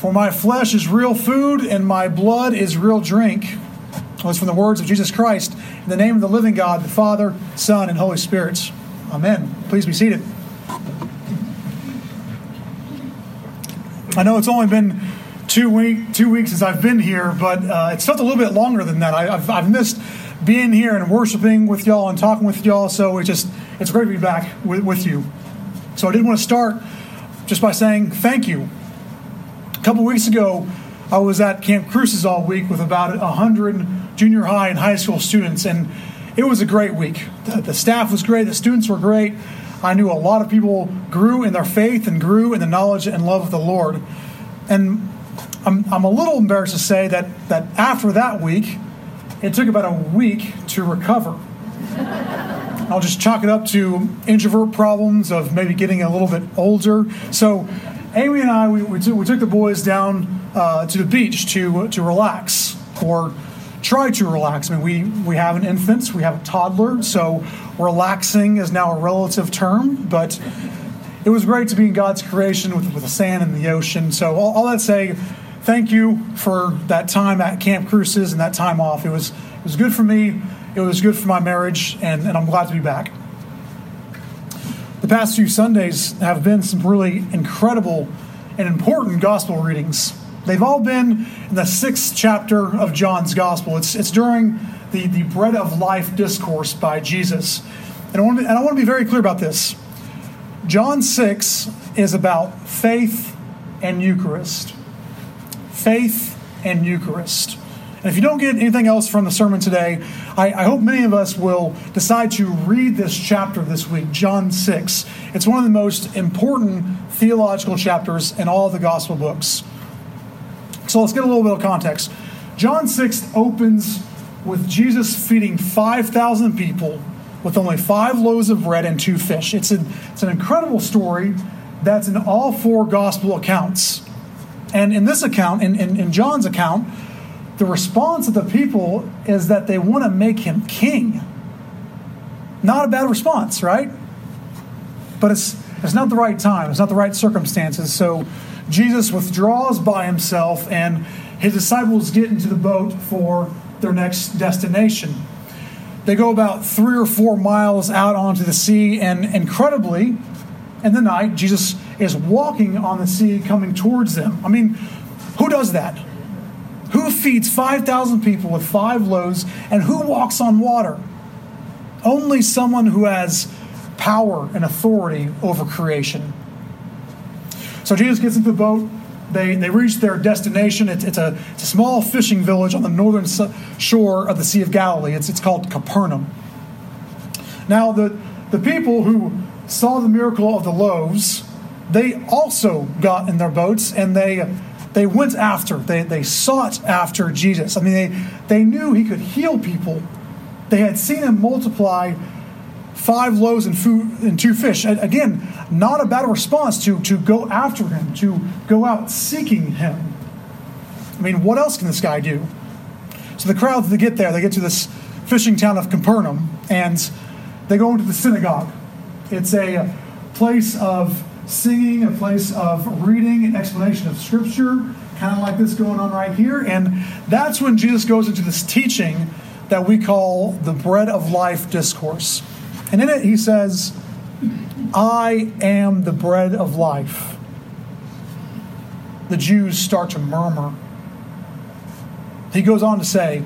For my flesh is real food and my blood is real drink. Was from the words of Jesus Christ, in the name of the living God, the Father, Son, and Holy Spirit. Amen. Please be seated. I know it's only been two week two weeks since I've been here, but uh, it's felt a little bit longer than that. I, have I've missed being here and worshiping with y'all and talking with y'all. So it's just it's great to be back with, with you. So I did want to start just by saying thank you. A couple weeks ago, I was at Camp Crucis all week with about 100 junior high and high school students, and it was a great week. The, the, staff was great, the students were great. I knew a lot of people grew in their faith and grew in the knowledge and love of the Lord. And I'm, I'm a little embarrassed to say that, that after that week, it took about a week to recover. I'll just chalk it up to introvert problems of maybe getting a little bit older. So, Amy and I, we, we, took, we took the boys down uh, to the beach to, to relax or try to relax. I mean, we, we have an infant, we have a toddler, so relaxing is now a relative term, but it was great to be in God's creation with, with the sand and the ocean. So, all, all that say, thank you for that time at Camp Crucis and that time off. It was, it was good for me, it was good for my marriage, and, and I'm glad to be back. Past few Sundays have been some really incredible and important gospel readings. They've all been in the sixth chapter of John's Gospel. It's, it's during the, the bread of life discourse by Jesus. And I, want to, and I want to be very clear about this. John 6 is about faith and Eucharist. Faith and Eucharist. And if you don't get anything else from the sermon today, I, I, hope many of us will decide to read this chapter this week, John 6. It's one of the most important theological chapters in all the gospel books. So let's get a little bit of context. John 6 opens with Jesus feeding 5,000 people with only five loaves of bread and two fish. It's, a, it's an incredible story that's in all four gospel accounts. And in this account, in, in, in John's account, the response of the people is that they want to make him king. Not a bad response, right? But it's, it's not the right time, it's not the right circumstances. So Jesus withdraws by himself, and his disciples get into the boat for their next destination. They go about three or four miles out onto the sea, and incredibly, in the night, Jesus is walking on the sea coming towards them. I mean, who does that? Who feeds 5,000 people with five loaves, and who walks on water? Only someone who has power and authority over creation. So Jesus gets into the boat. They, they reach their destination. It's, it's, a, it's a small fishing village on the northern shore of the Sea of Galilee. It's, it's called Capernaum. Now, the, the people who saw the miracle of the loaves, they also got in their boats and they, they went after, they, they sought after Jesus. I mean, they, they knew he could heal people. They had seen him multiply five loaves and, food, and two fish. Again, not a bad response to, to go after him, to go out seeking him. I mean, what else can this guy do? So the crowds, they get there, they get to this fishing town of Capernaum, and they go into the synagogue. It's a place of singing, a place of reading and explanation of Scripture, kind of like this going on right here. And that's when Jesus goes into this teaching that we call the bread of life discourse. And in it, he says, I am the bread of life. The Jews start to murmur. He goes on to say,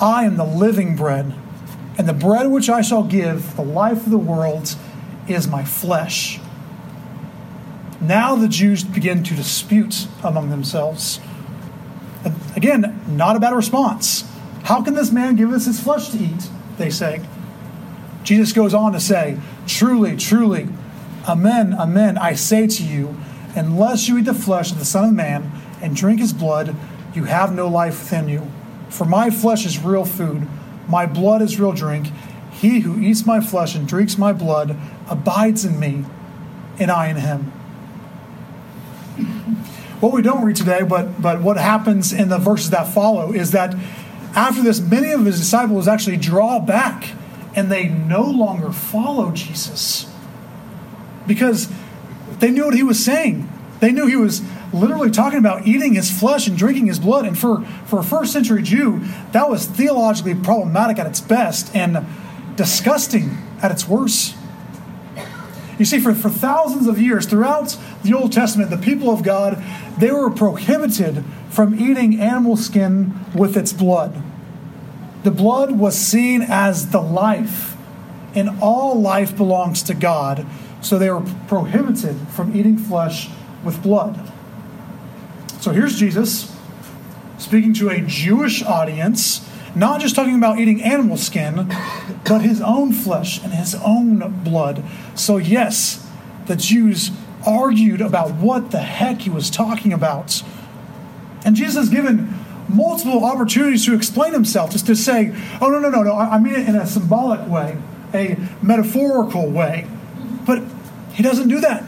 I am the living bread, and the bread which I shall give, the life of the world, is my flesh. Now the Jews begin to dispute among themselves. Again, not a bad response. How can this man give us his flesh to eat? They say. Jesus goes on to say, Truly, truly, amen, amen, I say to you, unless you eat the flesh of the Son of Man and drink his blood, you have no life within you. For my flesh is real food, my blood is real drink. He who eats my flesh and drinks my blood abides in me, and I in him. What we don't read today, but, but what happens in the verses that follow, is that after this, many of his disciples actually draw back and they no longer follow Jesus because they knew what he was saying. They knew he was literally talking about eating his flesh and drinking his blood. And for, for a first century Jew, that was theologically problematic at its best and disgusting at its worst. You see, for, for thousands of years throughout the Old Testament, the people of God, they were prohibited from eating animal skin with its blood. The blood was seen as the life, and all life belongs to God. So they were prohibited from eating flesh with blood. So here's Jesus speaking to a Jewish audience, not just talking about eating animal skin, but his own flesh and his own blood. So, yes, the Jews argued about what the heck he was talking about. And Jesus has given multiple opportunities to explain himself, just to say, oh, no, no, no, no, I mean it in a symbolic way, a metaphorical way. But he doesn't do that.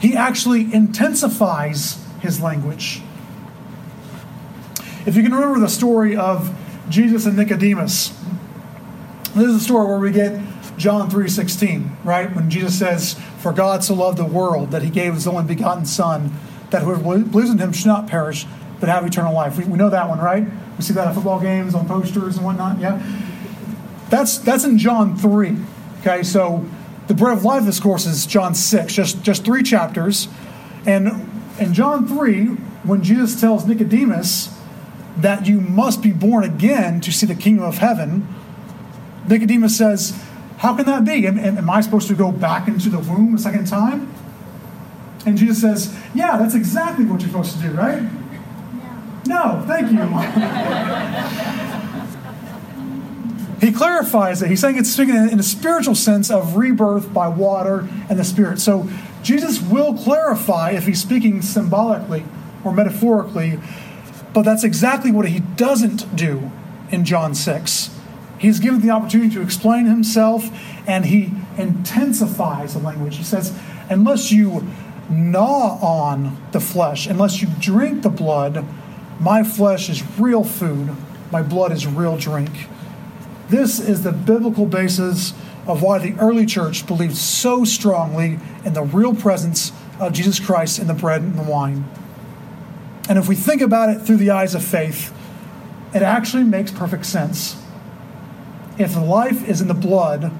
He actually intensifies his language. If you can remember the story of Jesus and Nicodemus, this is a story where we get John 3:16, right? When Jesus says, "For God so loved the world that he gave his only begotten son, that whoever believes in him should not perish, but have eternal life." We, we know that one, right? We see that at football games, on posters and whatnot. Yeah, that's that's in John 3. Okay, so the bread of life discourse is John 6, just just three chapters, and in John 3, when Jesus tells Nicodemus that you must be born again to see the kingdom of heaven, Nicodemus says, How can that be? Am, am I supposed to go back into the womb a second time? And Jesus says, Yeah, that's exactly what you're supposed to do, right? No, no thank you. he clarifies it. He's saying it's speaking in a spiritual sense of rebirth by water and the Spirit. So Jesus will clarify if he's speaking symbolically or metaphorically, but that's exactly what he doesn't do in John 6. He's given the opportunity to explain himself and he intensifies the language. He says, Unless you gnaw on the flesh, unless you drink the blood, my flesh is real food, my blood is real drink. This is the biblical basis of why the early church believed so strongly in the real presence of Jesus Christ in the bread and the wine. And if we think about it through the eyes of faith, it actually makes perfect sense. If life is in the blood,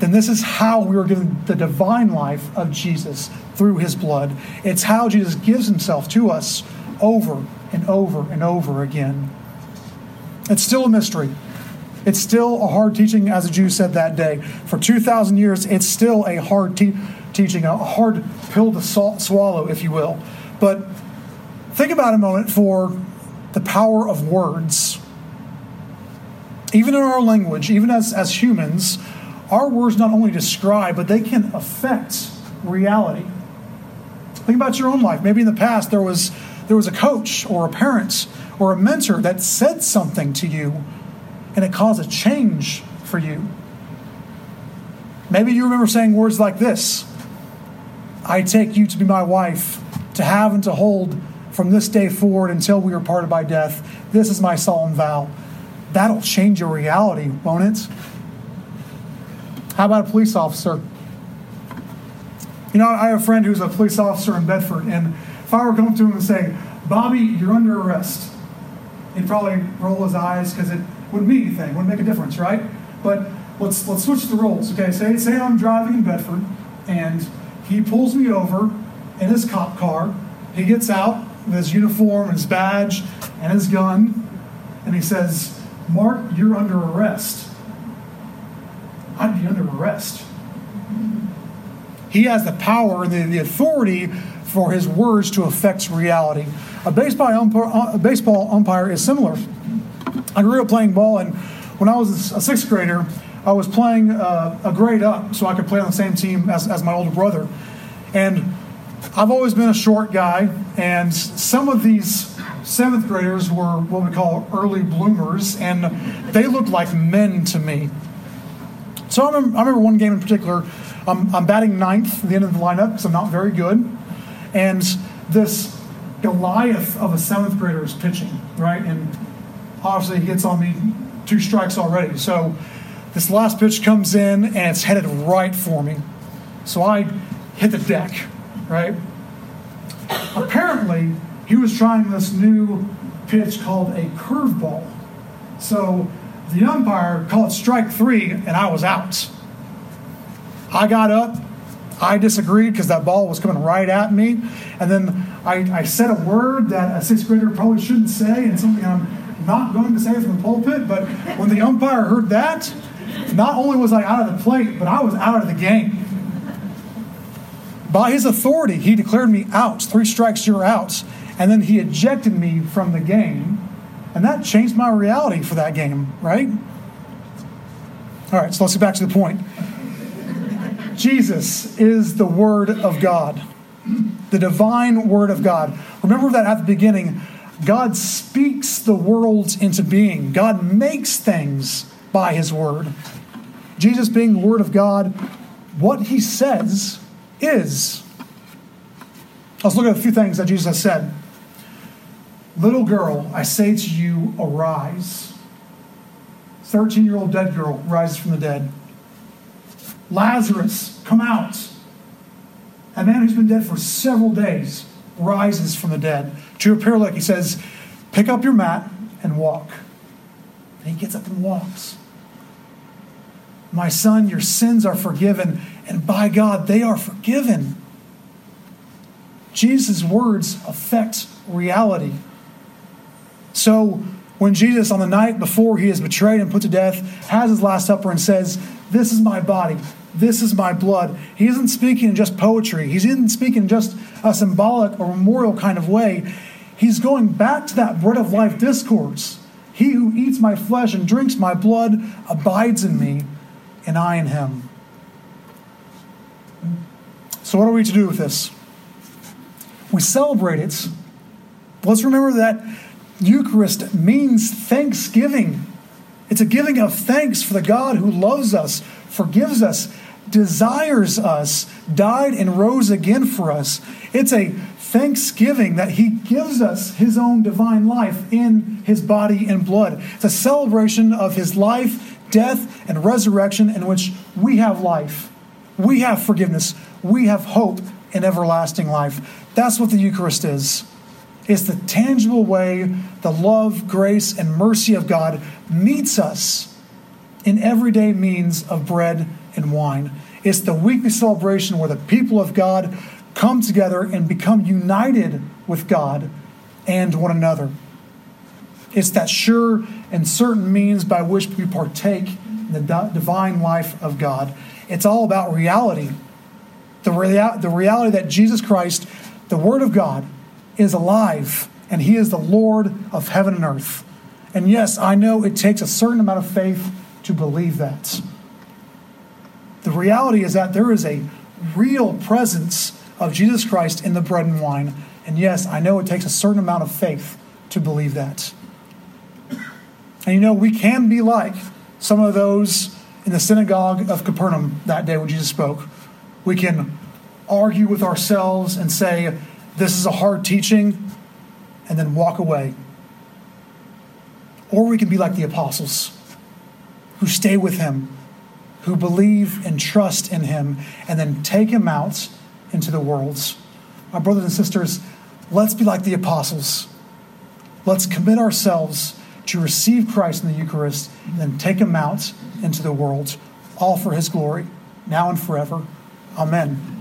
then this is how we are given the divine life of Jesus through his blood. It's how Jesus gives himself to us over and over and over again. It's still a mystery. It's still a hard teaching, as a Jew said that day. For 2,000 years, it's still a hard te- teaching, a hard pill to swallow, if you will. But think about a moment for the power of words. Even in our language, even as, as humans, our words not only describe, but they can affect reality. Think about your own life. Maybe in the past there was there was a coach or a parent or a mentor that said something to you and it caused a change for you. Maybe you remember saying words like this I take you to be my wife, to have and to hold from this day forward until we are parted by death. This is my solemn vow. That'll change your reality, won't it? How about a police officer? You know, I have a friend who's a police officer in Bedford, and if I were going to him and say, Bobby, you're under arrest, he'd probably roll his eyes because it wouldn't mean anything, wouldn't make a difference, right? But let's let's switch the roles. Okay, say say I'm driving in Bedford and he pulls me over in his cop car. He gets out with his uniform, his badge, and his gun, and he says, Mark, you're under arrest. I'd be under arrest. He has the power and the, the authority for his words to affect reality. A baseball umpire, a baseball umpire is similar. I grew up playing ball, and when I was a sixth grader, I was playing uh, a grade up so I could play on the same team as, as my older brother. And I've always been a short guy, and some of these seventh graders were what we call early bloomers, and they looked like men to me. So I remember, I remember one game in particular. I'm, I'm batting ninth at the end of the lineup because I'm not very good. And this Goliath of a seventh grader is pitching, right? And obviously he gets on me two strikes already. So this last pitch comes in and it's headed right for me. So I hit the deck, right? apparently, he was trying this new pitch called a curveball. So the umpire called strike three, and I was out. I got up. I disagreed because that ball was coming right at me. And then I, I said a word that a sixth grader probably shouldn't say and something I'm not going to say from the pulpit. But when the umpire heard that, not only was I out of the plate, but I was out of the game. By his authority, he declared me out. Three strikes, you're out. And then he ejected me from the game. And that changed my reality for that game, right? All right, so let's get back to the point. Jesus is the Word of God, the divine Word of God. Remember that at the beginning, God speaks the worlds into being, God makes things by His Word. Jesus, being the Word of God, what He says is. Let's look at a few things that Jesus has said. Little girl, I say to you, arise. 13 year old dead girl rises from the dead. Lazarus, come out. A man who's been dead for several days rises from the dead. To a paralytic, he says, Pick up your mat and walk. And he gets up and walks. My son, your sins are forgiven, and by God, they are forgiven. Jesus' words affect reality. So, when Jesus, on the night before he is betrayed and put to death, has his Last Supper and says, This is my body, this is my blood, he isn't speaking in just poetry. He isn't speaking in just a symbolic or memorial kind of way. He's going back to that bread of life discourse. He who eats my flesh and drinks my blood abides in me, and I in him. So, what are we to do with this? We celebrate it. Let's remember that Eucharist means thanksgiving. It's a giving of thanks for the God who loves us, forgives us, desires us, died and rose again for us. It's a thanksgiving that he gives us his own divine life in his body and blood. It's a celebration of his life, death, and resurrection in which we have life. We have forgiveness. We have hope in everlasting life. That's what the Eucharist is. It's the tangible way the love, grace, and mercy of God meets us in everyday means of bread and wine. It's the weekly celebration where the people of God come together and become united with God and one another. It's that sure and certain means by which we partake in the divine life of God. It's all about reality. The, rea- the reality that Jesus Christ, the Word of God, is alive and he is the Lord of heaven and earth. And yes, I know it takes a certain amount of faith to believe that. The reality is that there is a real presence of Jesus Christ in the bread and wine. And yes, I know it takes a certain amount of faith to believe that. And you know, we can be like some of those in the synagogue of Capernaum that day when Jesus spoke. We can argue with ourselves and say, this is a hard teaching, and then walk away. Or we can be like the apostles who stay with him, who believe and trust in him, and then take him out into the world. My brothers and sisters, let's be like the apostles. Let's commit ourselves to receive Christ in the Eucharist and then take him out into the world, all for his glory, now and forever. Amen.